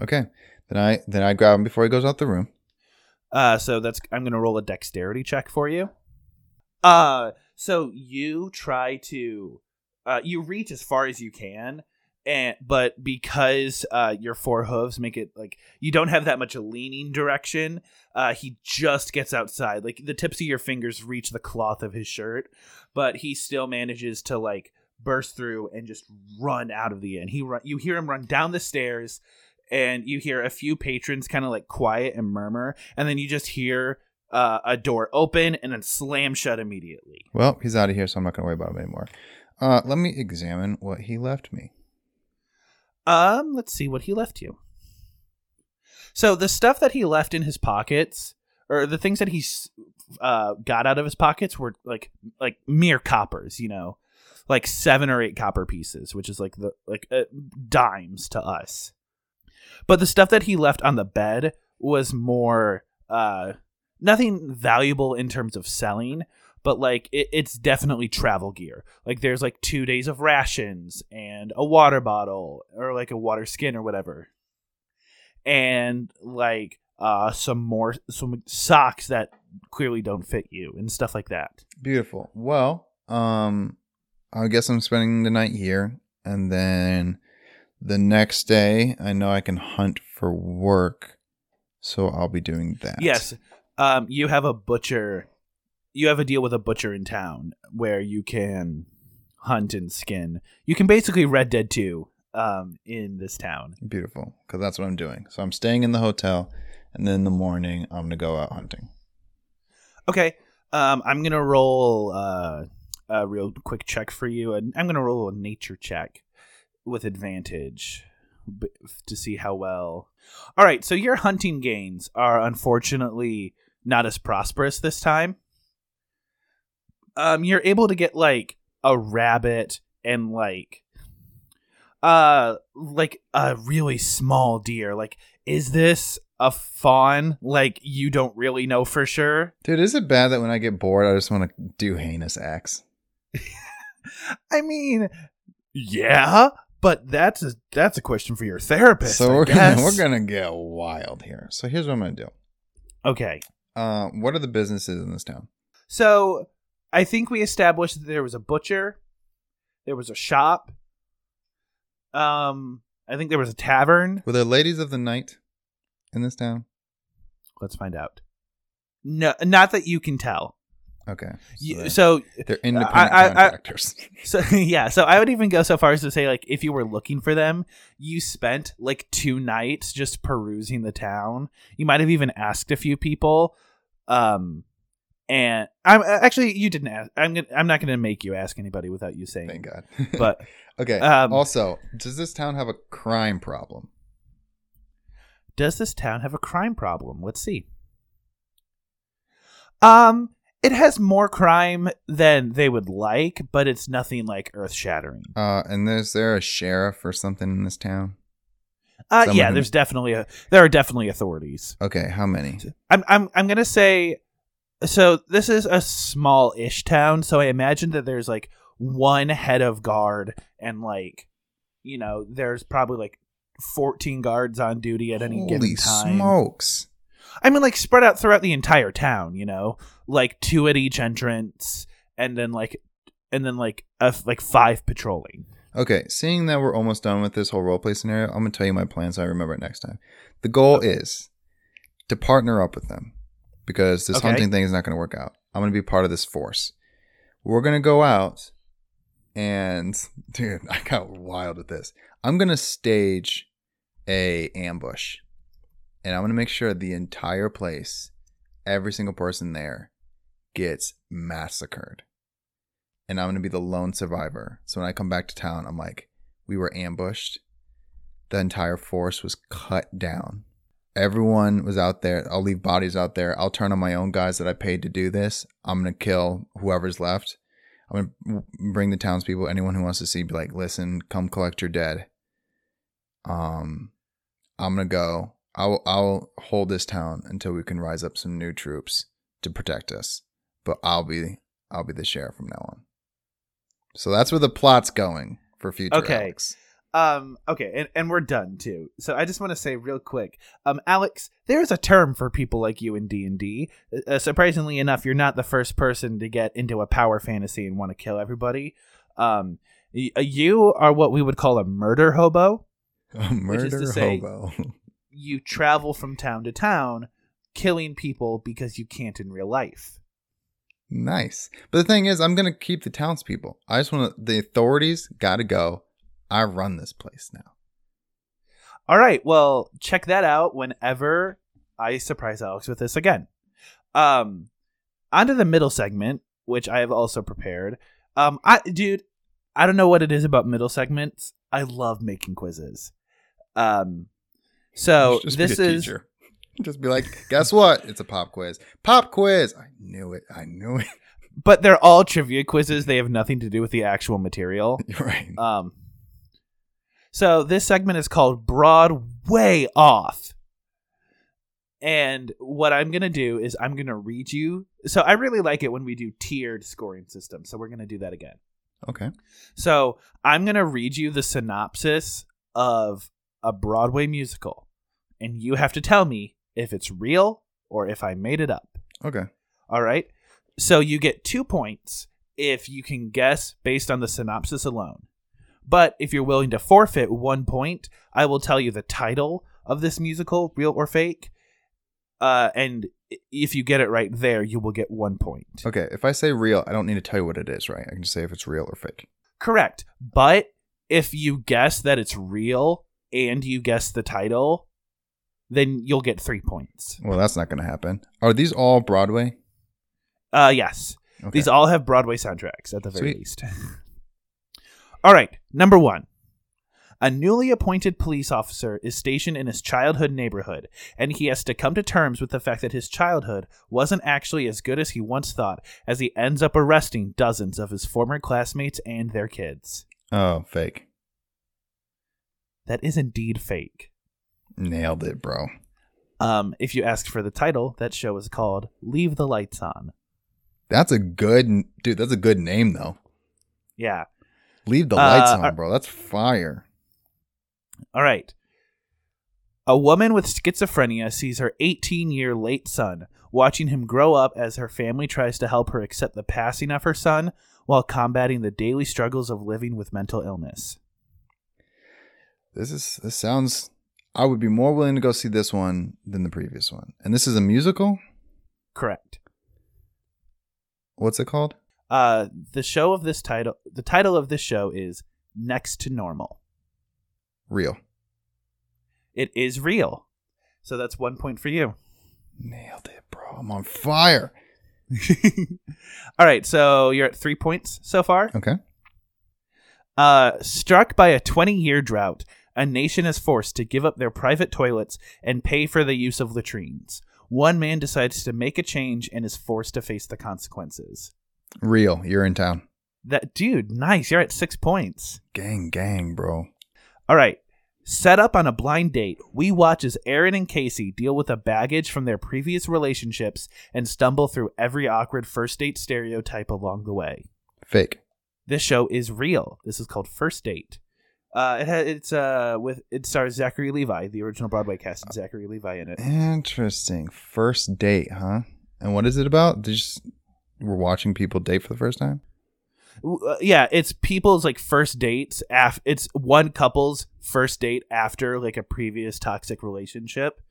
Okay. Then I then I grab him before he goes out the room. Uh, so that's I'm gonna roll a dexterity check for you. Uh, so you try to, uh, you reach as far as you can, and but because uh your four hooves make it like you don't have that much leaning direction, uh, he just gets outside. Like the tips of your fingers reach the cloth of his shirt, but he still manages to like burst through and just run out of the inn. He run, you hear him run down the stairs and you hear a few patrons kind of like quiet and murmur, and then you just hear uh, a door open and then slam shut immediately. Well, he's out of here, so I'm not gonna worry about him anymore. Uh, let me examine what he left me. Um, let's see what he left you. So the stuff that he left in his pockets, or the things that he uh, got out of his pockets, were like like mere coppers, you know, like seven or eight copper pieces, which is like the like uh, dimes to us. But the stuff that he left on the bed was more uh, nothing valuable in terms of selling, but like it, it's definitely travel gear. Like there's like two days of rations and a water bottle or like a water skin or whatever, and like uh some more some socks that clearly don't fit you and stuff like that. Beautiful. Well, um, I guess I'm spending the night here, and then the next day, I know I can hunt for work, so I'll be doing that. Yes, um, you have a butcher. You have a deal with a butcher in town where you can hunt and skin. You can basically Red Dead 2 um, in this town. Beautiful, because that's what I'm doing. So I'm staying in the hotel, and then in the morning, I'm gonna go out hunting. Okay. Um, I'm gonna roll uh, a real quick check for you, and I'm gonna roll a nature check with advantage to see how well. All right, so your hunting gains are unfortunately not as prosperous this time. Um, you're able to get like a rabbit and like uh like a really small deer like is this a fawn like you don't really know for sure Dude, is it bad that when I get bored, I just want to do heinous acts? i mean yeah but that's a that's a question for your therapist so we're gonna we're gonna get wild here. So here's what I'm gonna do. okay Uh, what are the businesses in this town? so i think we established that there was a butcher there was a shop um i think there was a tavern Were there ladies of the night in this town? let's find out no not that you can tell Okay, so so they're independent I- I- I- So yeah, so I would even go so far as to say like if you were looking for them, you spent like two nights just perusing the town. You might have even asked a few people. Um and I'm actually you didn't ask. I'm gonna, I'm not going to make you ask anybody without you saying. Thank God. But okay. um, also, does this town have a crime problem? does this town have a crime problem? Let's see. Um it has more crime than they would like, but it's nothing like earth-shattering. Uh, and is there a sheriff or something in this town? Uh, Someone yeah, who- there's definitely a there are definitely authorities. Okay, how many? I'm I'm I'm gonna say so this is a small ish town, so I imagine that there's like one head of guard and like you know, there's probably like fourteen guards on duty at any Holy given time. smokes! I mean like spread out throughout the entire town, you know? Like two at each entrance and then like and then like a, like five patrolling. Okay, seeing that we're almost done with this whole roleplay scenario, I'm gonna tell you my plan so I remember it next time. The goal is to partner up with them because this Okay. hunting thing is not gonna work out. I'm gonna be part of this force. We're gonna go out and dude, I got wild with this. I'm gonna stage a ambush, and I'm gonna make sure the entire place, every single person there, gets massacred and I'm gonna be the lone survivor. So when I come back to town, I'm like, we were ambushed. The entire force was cut down. Everyone was out there. I'll leave bodies out there. I'll turn on my own guys that I paid to do this. I'm gonna kill whoever's left. I'm gonna bring the townspeople, anyone who wants to see, be like, listen, come collect your dead. Um, I'm gonna go. I'll I'll hold this town until we can rise up some new troops to protect us. But I'll be I'll be the sheriff from now on. So that's where the plot's going for future. Okay. Alex. Um okay, and, and we're done too. So I just want to say real quick. Um Alex, there's a term for people like you in D&D. Uh, surprisingly enough, you're not the first person to get into a power fantasy and want to kill everybody. Um y- you are what we would call a murder hobo. A murder say- hobo. You travel from town to town killing people because you can't in real life. nice. But the thing is, I'm gonna keep the townspeople. I just want. The authorities got to go. I run this place now. All right. Well, check that out whenever I surprise Alex with this again. Um, onto the middle segment, which I have also prepared. Um, I dude, I don't know what it is about middle segments. I love making quizzes. Um, so Just this be is teacher. Just be like, guess what? It's a pop quiz. Pop quiz. I knew it. I knew it. but they're all trivia quizzes. They have nothing to do with the actual material. You're right. Um, so this segment is called Broadway Off. And what I'm going to do is I'm going to read you. So I really like it when we do tiered scoring systems. So we're going to do that again. Okay. So I'm going to read you the synopsis of a Broadway musical. And you have to tell me if it's real or if I made it up. Okay. All right. So you get two points if you can guess based on the synopsis alone. But if you're willing to forfeit one point, I will tell you the title of this musical, real or fake. Uh, and if you get it right there, you will get one point. Okay. If I say real, I don't need to tell you what it is, right? I can just say if it's real or fake. Correct. But if you guess that it's real and you guess the title, then you'll get three points. Well, that's not going to happen. Are these all Broadway? Uh, yes. Okay. These all have Broadway soundtracks at the very Sweet. least. all right, number one. A newly appointed police officer is stationed in his childhood neighborhood, and he has to come to terms with the fact that his childhood wasn't actually as good as he once thought, as he ends up arresting dozens of his former classmates and their kids. oh, fake. That is indeed fake. Nailed it, bro. Um, if you ask for the title, that show is called Leave the Lights On. That's a good dude. That's a good name though. Yeah. Leave the Uh, lights on, uh, bro. That's fire. All right. A woman with schizophrenia sees her 18 year late son, watching him grow up as her family tries to help her accept the passing of her son while combating the daily struggles of living with mental illness. This is this sounds. I would be more willing to go see this one than the previous one. And this is a musical. Correct. What's it called? Uh, the show of this title, the title of this show is Next to Normal. Real. It is real. So that's one point for you. Nailed it, bro. I'm on fire. All right, so you're at three points so far. Okay. Uh, struck by a 20 year drought, a nation is forced to give up their private toilets and pay for the use of latrines. One man decides to make a change and is forced to face the consequences. Real. Urinetown. That dude, nice. You're at six points. Gang, gang, bro. All right. Set up on a blind date, we watch as Aaron and Casey deal with the baggage from their previous relationships and stumble through every awkward first date stereotype along the way. Fake. This show is real. This is called First Date. Uh, it ha- it's uh with it stars Zachary Levi, the original Broadway cast, had Zachary Levi in it. Interesting. First date, huh? And what is it about? Just we're watching people date for the first time. Uh, yeah, it's people's like first dates. Af- it's one couple's first date after like a previous toxic relationship,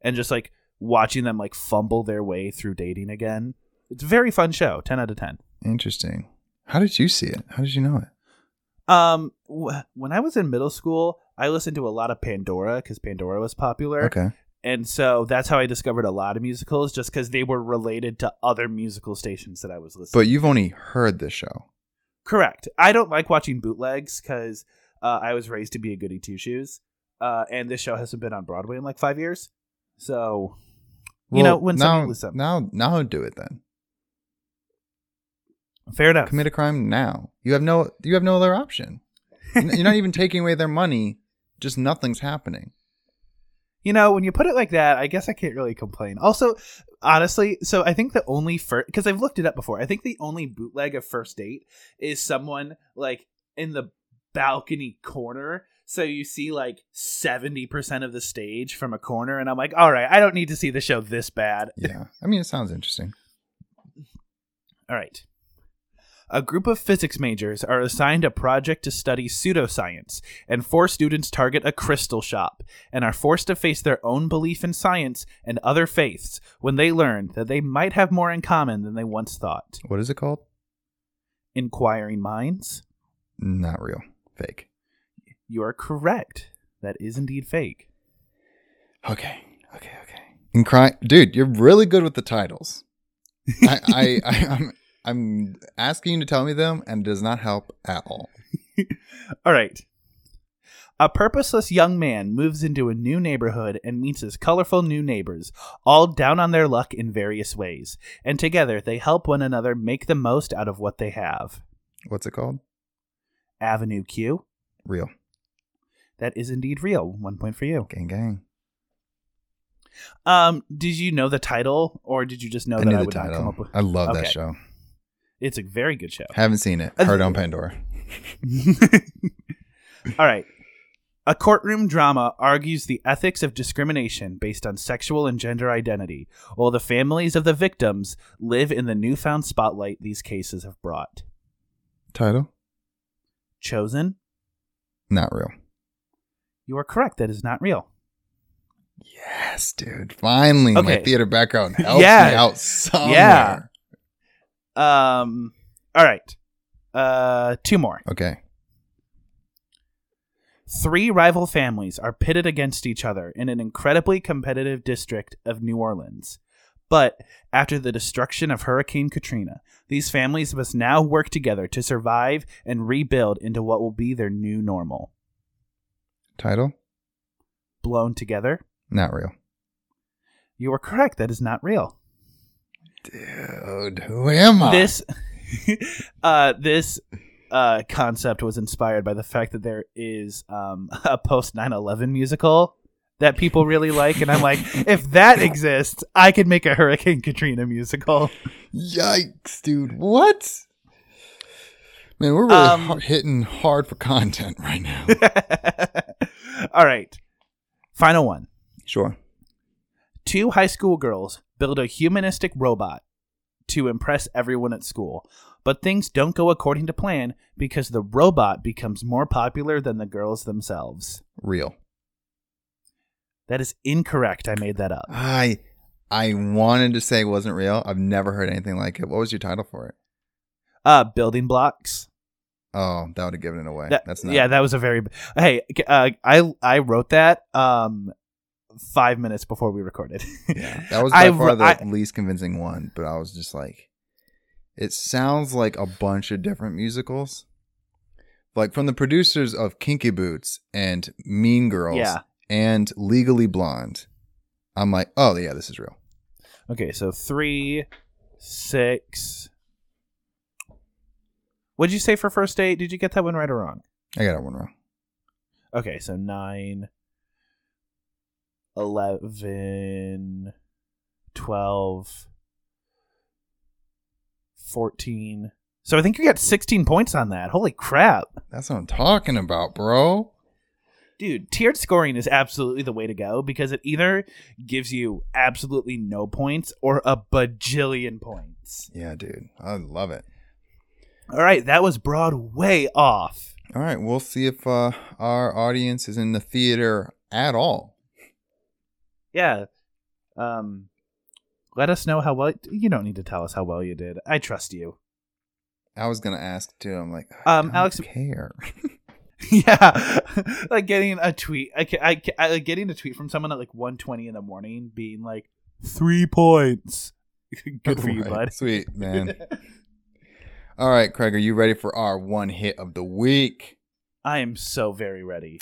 and just like watching them like fumble their way through dating again. It's a very fun show. Ten out of ten. Interesting. How did you see it? How did you know it? Um, wh- when I was in middle school, I listened to a lot of Pandora because Pandora was popular. Okay. And so that's how I discovered a lot of musicals, just because they were related to other musical stations that I was listening. But you've only heard this show. correct. I don't like watching bootlegs because uh, I was raised to be a goody two shoes, uh, and this show hasn't been on Broadway in like five years. So You know, when now, listens- now, now do it then. fair enough. Commit a crime now. You have no, you have no other option. You're not even taking away their money. Just nothing's happening. You know, when you put it like that, I guess I can't really complain. Also, honestly, so I think the only first because I've looked it up before. I think the only bootleg of First Date is someone like in the balcony corner. So you see like seventy percent of the stage from a corner, and I'm like, all right, I don't need to see the show this bad. Yeah. I mean, it sounds interesting. All right. A group of physics majors are assigned a project to study pseudoscience, and four students target a crystal shop and are forced to face their own belief in science and other faiths when they learn that they might have more in common than they once thought. What is it called? Inquiring minds? Not real. Fake. You are correct. That is indeed fake. Okay. Okay. Okay. And cry, dude. You're really good with the titles. I, I, I, I'm, I'm asking you to tell me them, and it does not help at all. All right. A purposeless young man moves into a new neighborhood and meets his colorful new neighbors, all down on their luck in various ways, and together they help one another make the most out of what they have. What's it called? Avenue Q. Real. That is indeed real. One point for you. Gang, gang. Um, did you know the title, or did you just know I that I the would not come title. up with? I love that show. It's a very good show. Haven't seen it. Heard on Pandora. All right. A courtroom drama argues the ethics of discrimination based on sexual and gender identity, while the families of the victims live in the newfound spotlight these cases have brought. Title? Chosen? Not real. You are correct. That is not real. Yes, dude. Finally, my theater background helps Yeah. me out somewhere. Yeah. Um. All right. Uh. Two more. Okay. Three rival families are pitted against each other in an incredibly competitive district of New Orleans. But after the destruction of Hurricane Katrina, these families must now work together to survive and rebuild into what will be their new normal. Title? Blown together? Not real. You are correct. That is not real. Dude, who am I? This, uh, this uh, concept was inspired by the fact that there is um, a post 9/11 musical that people really like, and I'm like, if that exists, I could make a Hurricane Katrina musical. Yikes, dude. What? Man, we're really Um, hitting hard for content right now. All right, final one. sure. Two high school girls build a humanistic robot to impress everyone at school. But things don't go according to plan because the robot becomes more popular than the girls themselves. Real. That is incorrect. I made that up. I I wanted to say it wasn't real. I've never heard anything like it. What was your title for it? Uh, building blocks. Oh, that would have given it away. That- That's not. yeah, that was a very. Hey, uh, I I wrote that um five minutes before we recorded. Yeah, that was by I- far the I- least convincing one. But I was just like, it sounds like a bunch of different musicals, like from the producers of Kinky Boots and Mean Girls yeah. and Legally Blonde. I'm like, oh yeah, this is real. Okay, so three, six. What'd you say for first date? Did you get that one right or wrong? I got that one wrong. Okay, so nine, eleven, twelve, fourteen. So I think you got 16 points on that. Holy crap. That's what I'm talking about, bro. Dude, tiered scoring is absolutely the way to go because it either gives you absolutely no points or a bajillion points. Yeah, dude, I love it. All right, that was Broadway off. All right, we'll see if uh, our audience is in the theater at all. Yeah. Um let us know how well you don't need to tell us how well you did. I trust you. I was gonna ask too. I'm like, I Um, don't Alex- care. yeah. like getting a tweet I, I, I like getting a tweet from someone at like 1:20 in the morning being like 3 points. Good for you, Right, bud. Sweet man. All right, Craig, are you ready for our one hit of the week? I am so very ready.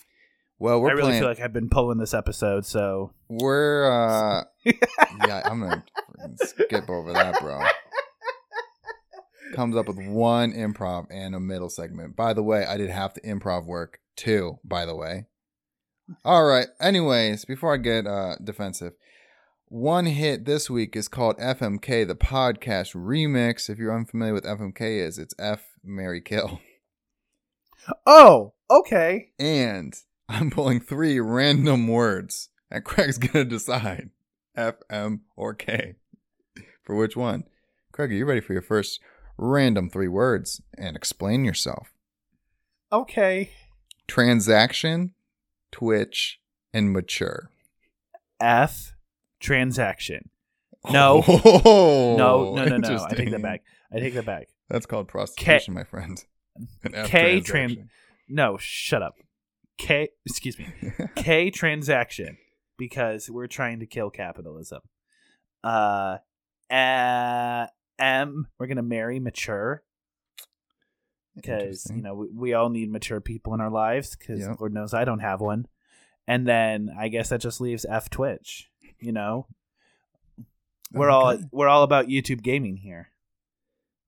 Well, we're I really playing. feel like I've been pulling this episode, so we're uh, yeah. I'm gonna skip over that, bro. Comes up with one improv and a middle segment. By the way, I did half the improv work too. By the way. All right. Anyways, before I get uh defensive, one hit this week is called FMK, the podcast remix. If you're unfamiliar with FMK, is it's F Mary Kill. Oh, okay. And I'm pulling three random words, and Craig's gonna decide F, M, or K for which one. Craig, are you ready for your first random three words? And explain yourself. Okay. Transaction, Twitch, and mature. F transaction. No. Oh, No, no, no, no. I take that back. I take that back. That's called prostitution, my friend. K transaction. No, shut up. K excuse me. K transaction because we're trying to kill capitalism. Uh, uh M we're going to marry mature because you know we, we all need mature people in our lives because Yep. lord knows i don't have one and then i guess that just leaves f twitch you know we're all we're all about youtube gaming here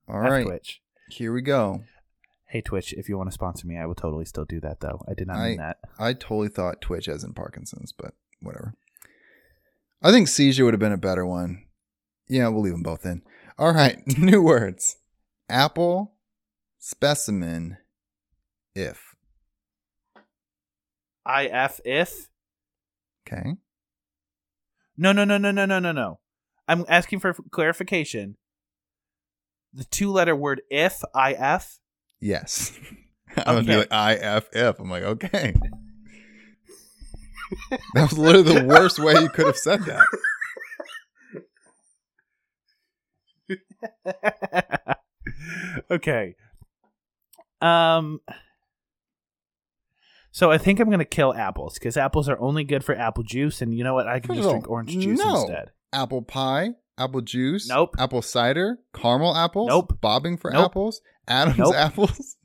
All f right, twitch here we go. Hey Twitch, if you want to sponsor me, I will totally still do that though. I did not I, mean that. I totally thought Twitch as in Parkinson's, but whatever. I think seizure would have been a better one. Yeah, we'll leave them both in. All right, new words. Apple specimen if. I F if. Okay. No, no, no, no, no, no, no, no. I'm asking for clarification. The two letter word if, I F, Yes. I'm gonna be Okay. like I'm like, okay. that was literally the worst way you could have said that. okay. Um. So I think I'm gonna kill apples because apples are only good for apple juice, and you know what? I can First just of drink orange juice no. instead. Apple pie, apple juice, Nope. apple cider, caramel apples, Nope. bobbing for Nope. apples, Adam's Nope. apples,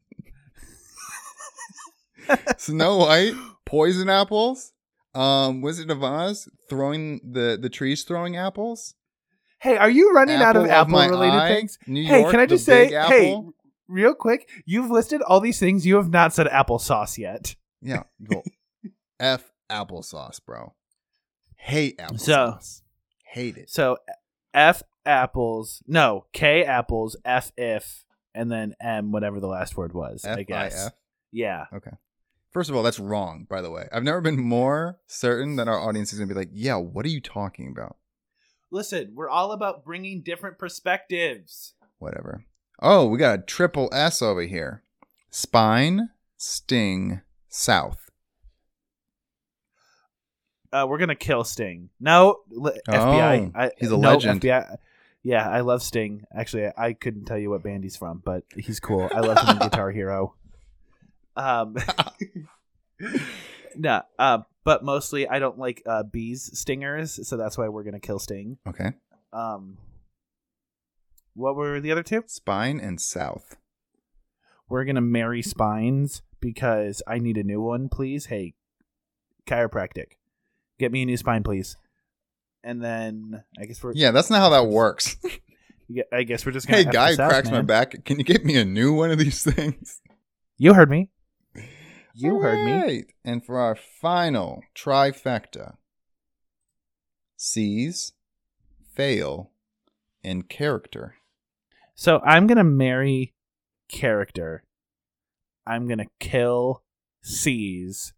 Snow White, poison apples, um, Wizard of Oz throwing the the trees throwing apples. Hey, are you running out of Apple my apple related eye, things? New Hey, York, can I just say, hey, real quick, you've listed all these things. You have not said applesauce yet. Yeah, well, F applesauce, bro. Hate applesauce. So- Hate it. So F apples, no K apples, F if, and then M whatever the last word was. I F I guess. Yeah. Okay. First of all, that's wrong, by the way. I've never been more certain that our audience is going to be like, yeah, what are you talking about? Listen, we're all about bringing different perspectives. Whatever. Oh, we got a triple S over here spine, sting, south. Uh, we're gonna kill Sting. No, li- FBI. Oh, I, he's a no, legend. FBI. Yeah, I love Sting. Actually, I couldn't tell you what band he's from, but he's cool. I love him in Guitar Hero. Um, no, uh, but mostly I don't like uh, bees stingers, so that's why we're gonna kill Sting. Okay. Um, what were the other two? Spine and south. We're gonna marry spines because I need a new one, please. Hey, chiropractic, get me a new spine, please. And then I guess we're Yeah, that's not how that works. yeah, I guess we're just gonna. hey, guy this out, cracks my back. Can you get me a new one of these things? You heard me. You heard me. Alright, And for our final trifecta seize, fail, and character. So I'm gonna marry character. I'm gonna kill seize,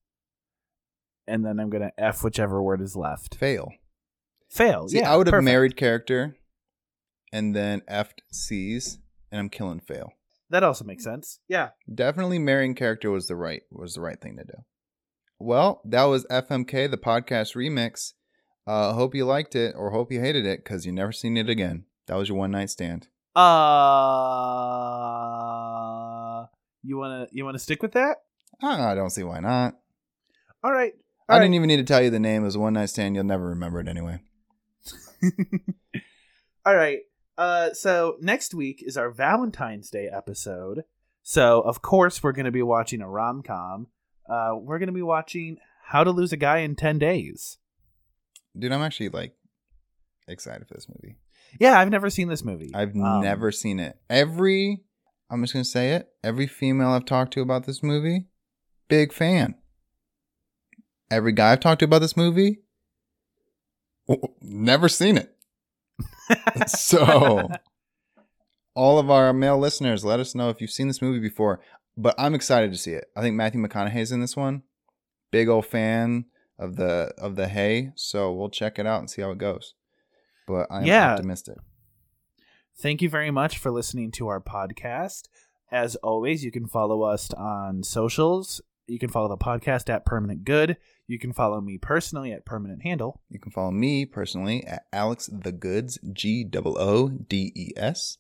and then I'm gonna f whichever word is left. Fail. Fail. See, yeah, I would have perfect. married character and then effed seize, and I'm killing fail. That also makes sense. Yeah. Definitely marrying character was the right was the right thing to do. Well, that was FMK, the podcast remix. Uh, hope you liked it or hope you hated it because you never seen it again. That was your one night stand. Uh, you wanna you wanna stick with that? Ah, I don't see why not. All right. I All didn't even need to tell you the name. It was a one night stand. You'll never remember it anyway. All right. Uh, so next week is our Valentine's Day episode. So of course we're gonna be watching a rom com. Uh, we're gonna be watching How to Lose a Guy in Ten Days. Dude, I'm actually like excited for this movie. Yeah, I've never seen this movie. I've Um, never seen it. Every, I'm just gonna say it. Every female I've talked to about this movie, big fan. Every guy I've talked to about this movie, never seen it. so, all of our male listeners, let us know if you've seen this movie before. But I'm excited to see it. I think Matthew McConaughey's in this one. Big old fan of the of the Hay, so we'll check it out and see how it goes. But I'm Yeah. optimistic. Thank you very much for listening to our podcast. As always, you can follow us on socials. You can follow the podcast at Permanent Good. You can follow me personally at Permanent Handle. You can follow me personally at Alex the Goodes, G O O D E S.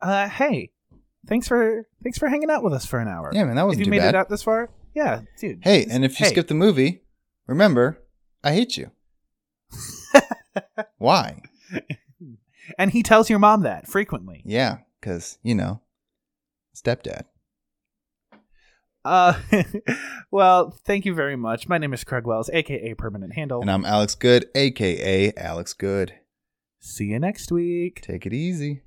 Uh, hey, thanks for thanks for hanging out with us for an hour. Yeah, man, that wasn't you too made bad. it out this far, yeah, dude. Hey, and if you Hey. skip the movie, remember, I hate you. Why? and he tells your mom that frequently. Yeah, because, you know, stepdad. Uh, well, thank you very much. My name is Craig Wells, aka Permanent Handle. And I'm Alex Good, aka Alex Good. See you next week. Take it easy.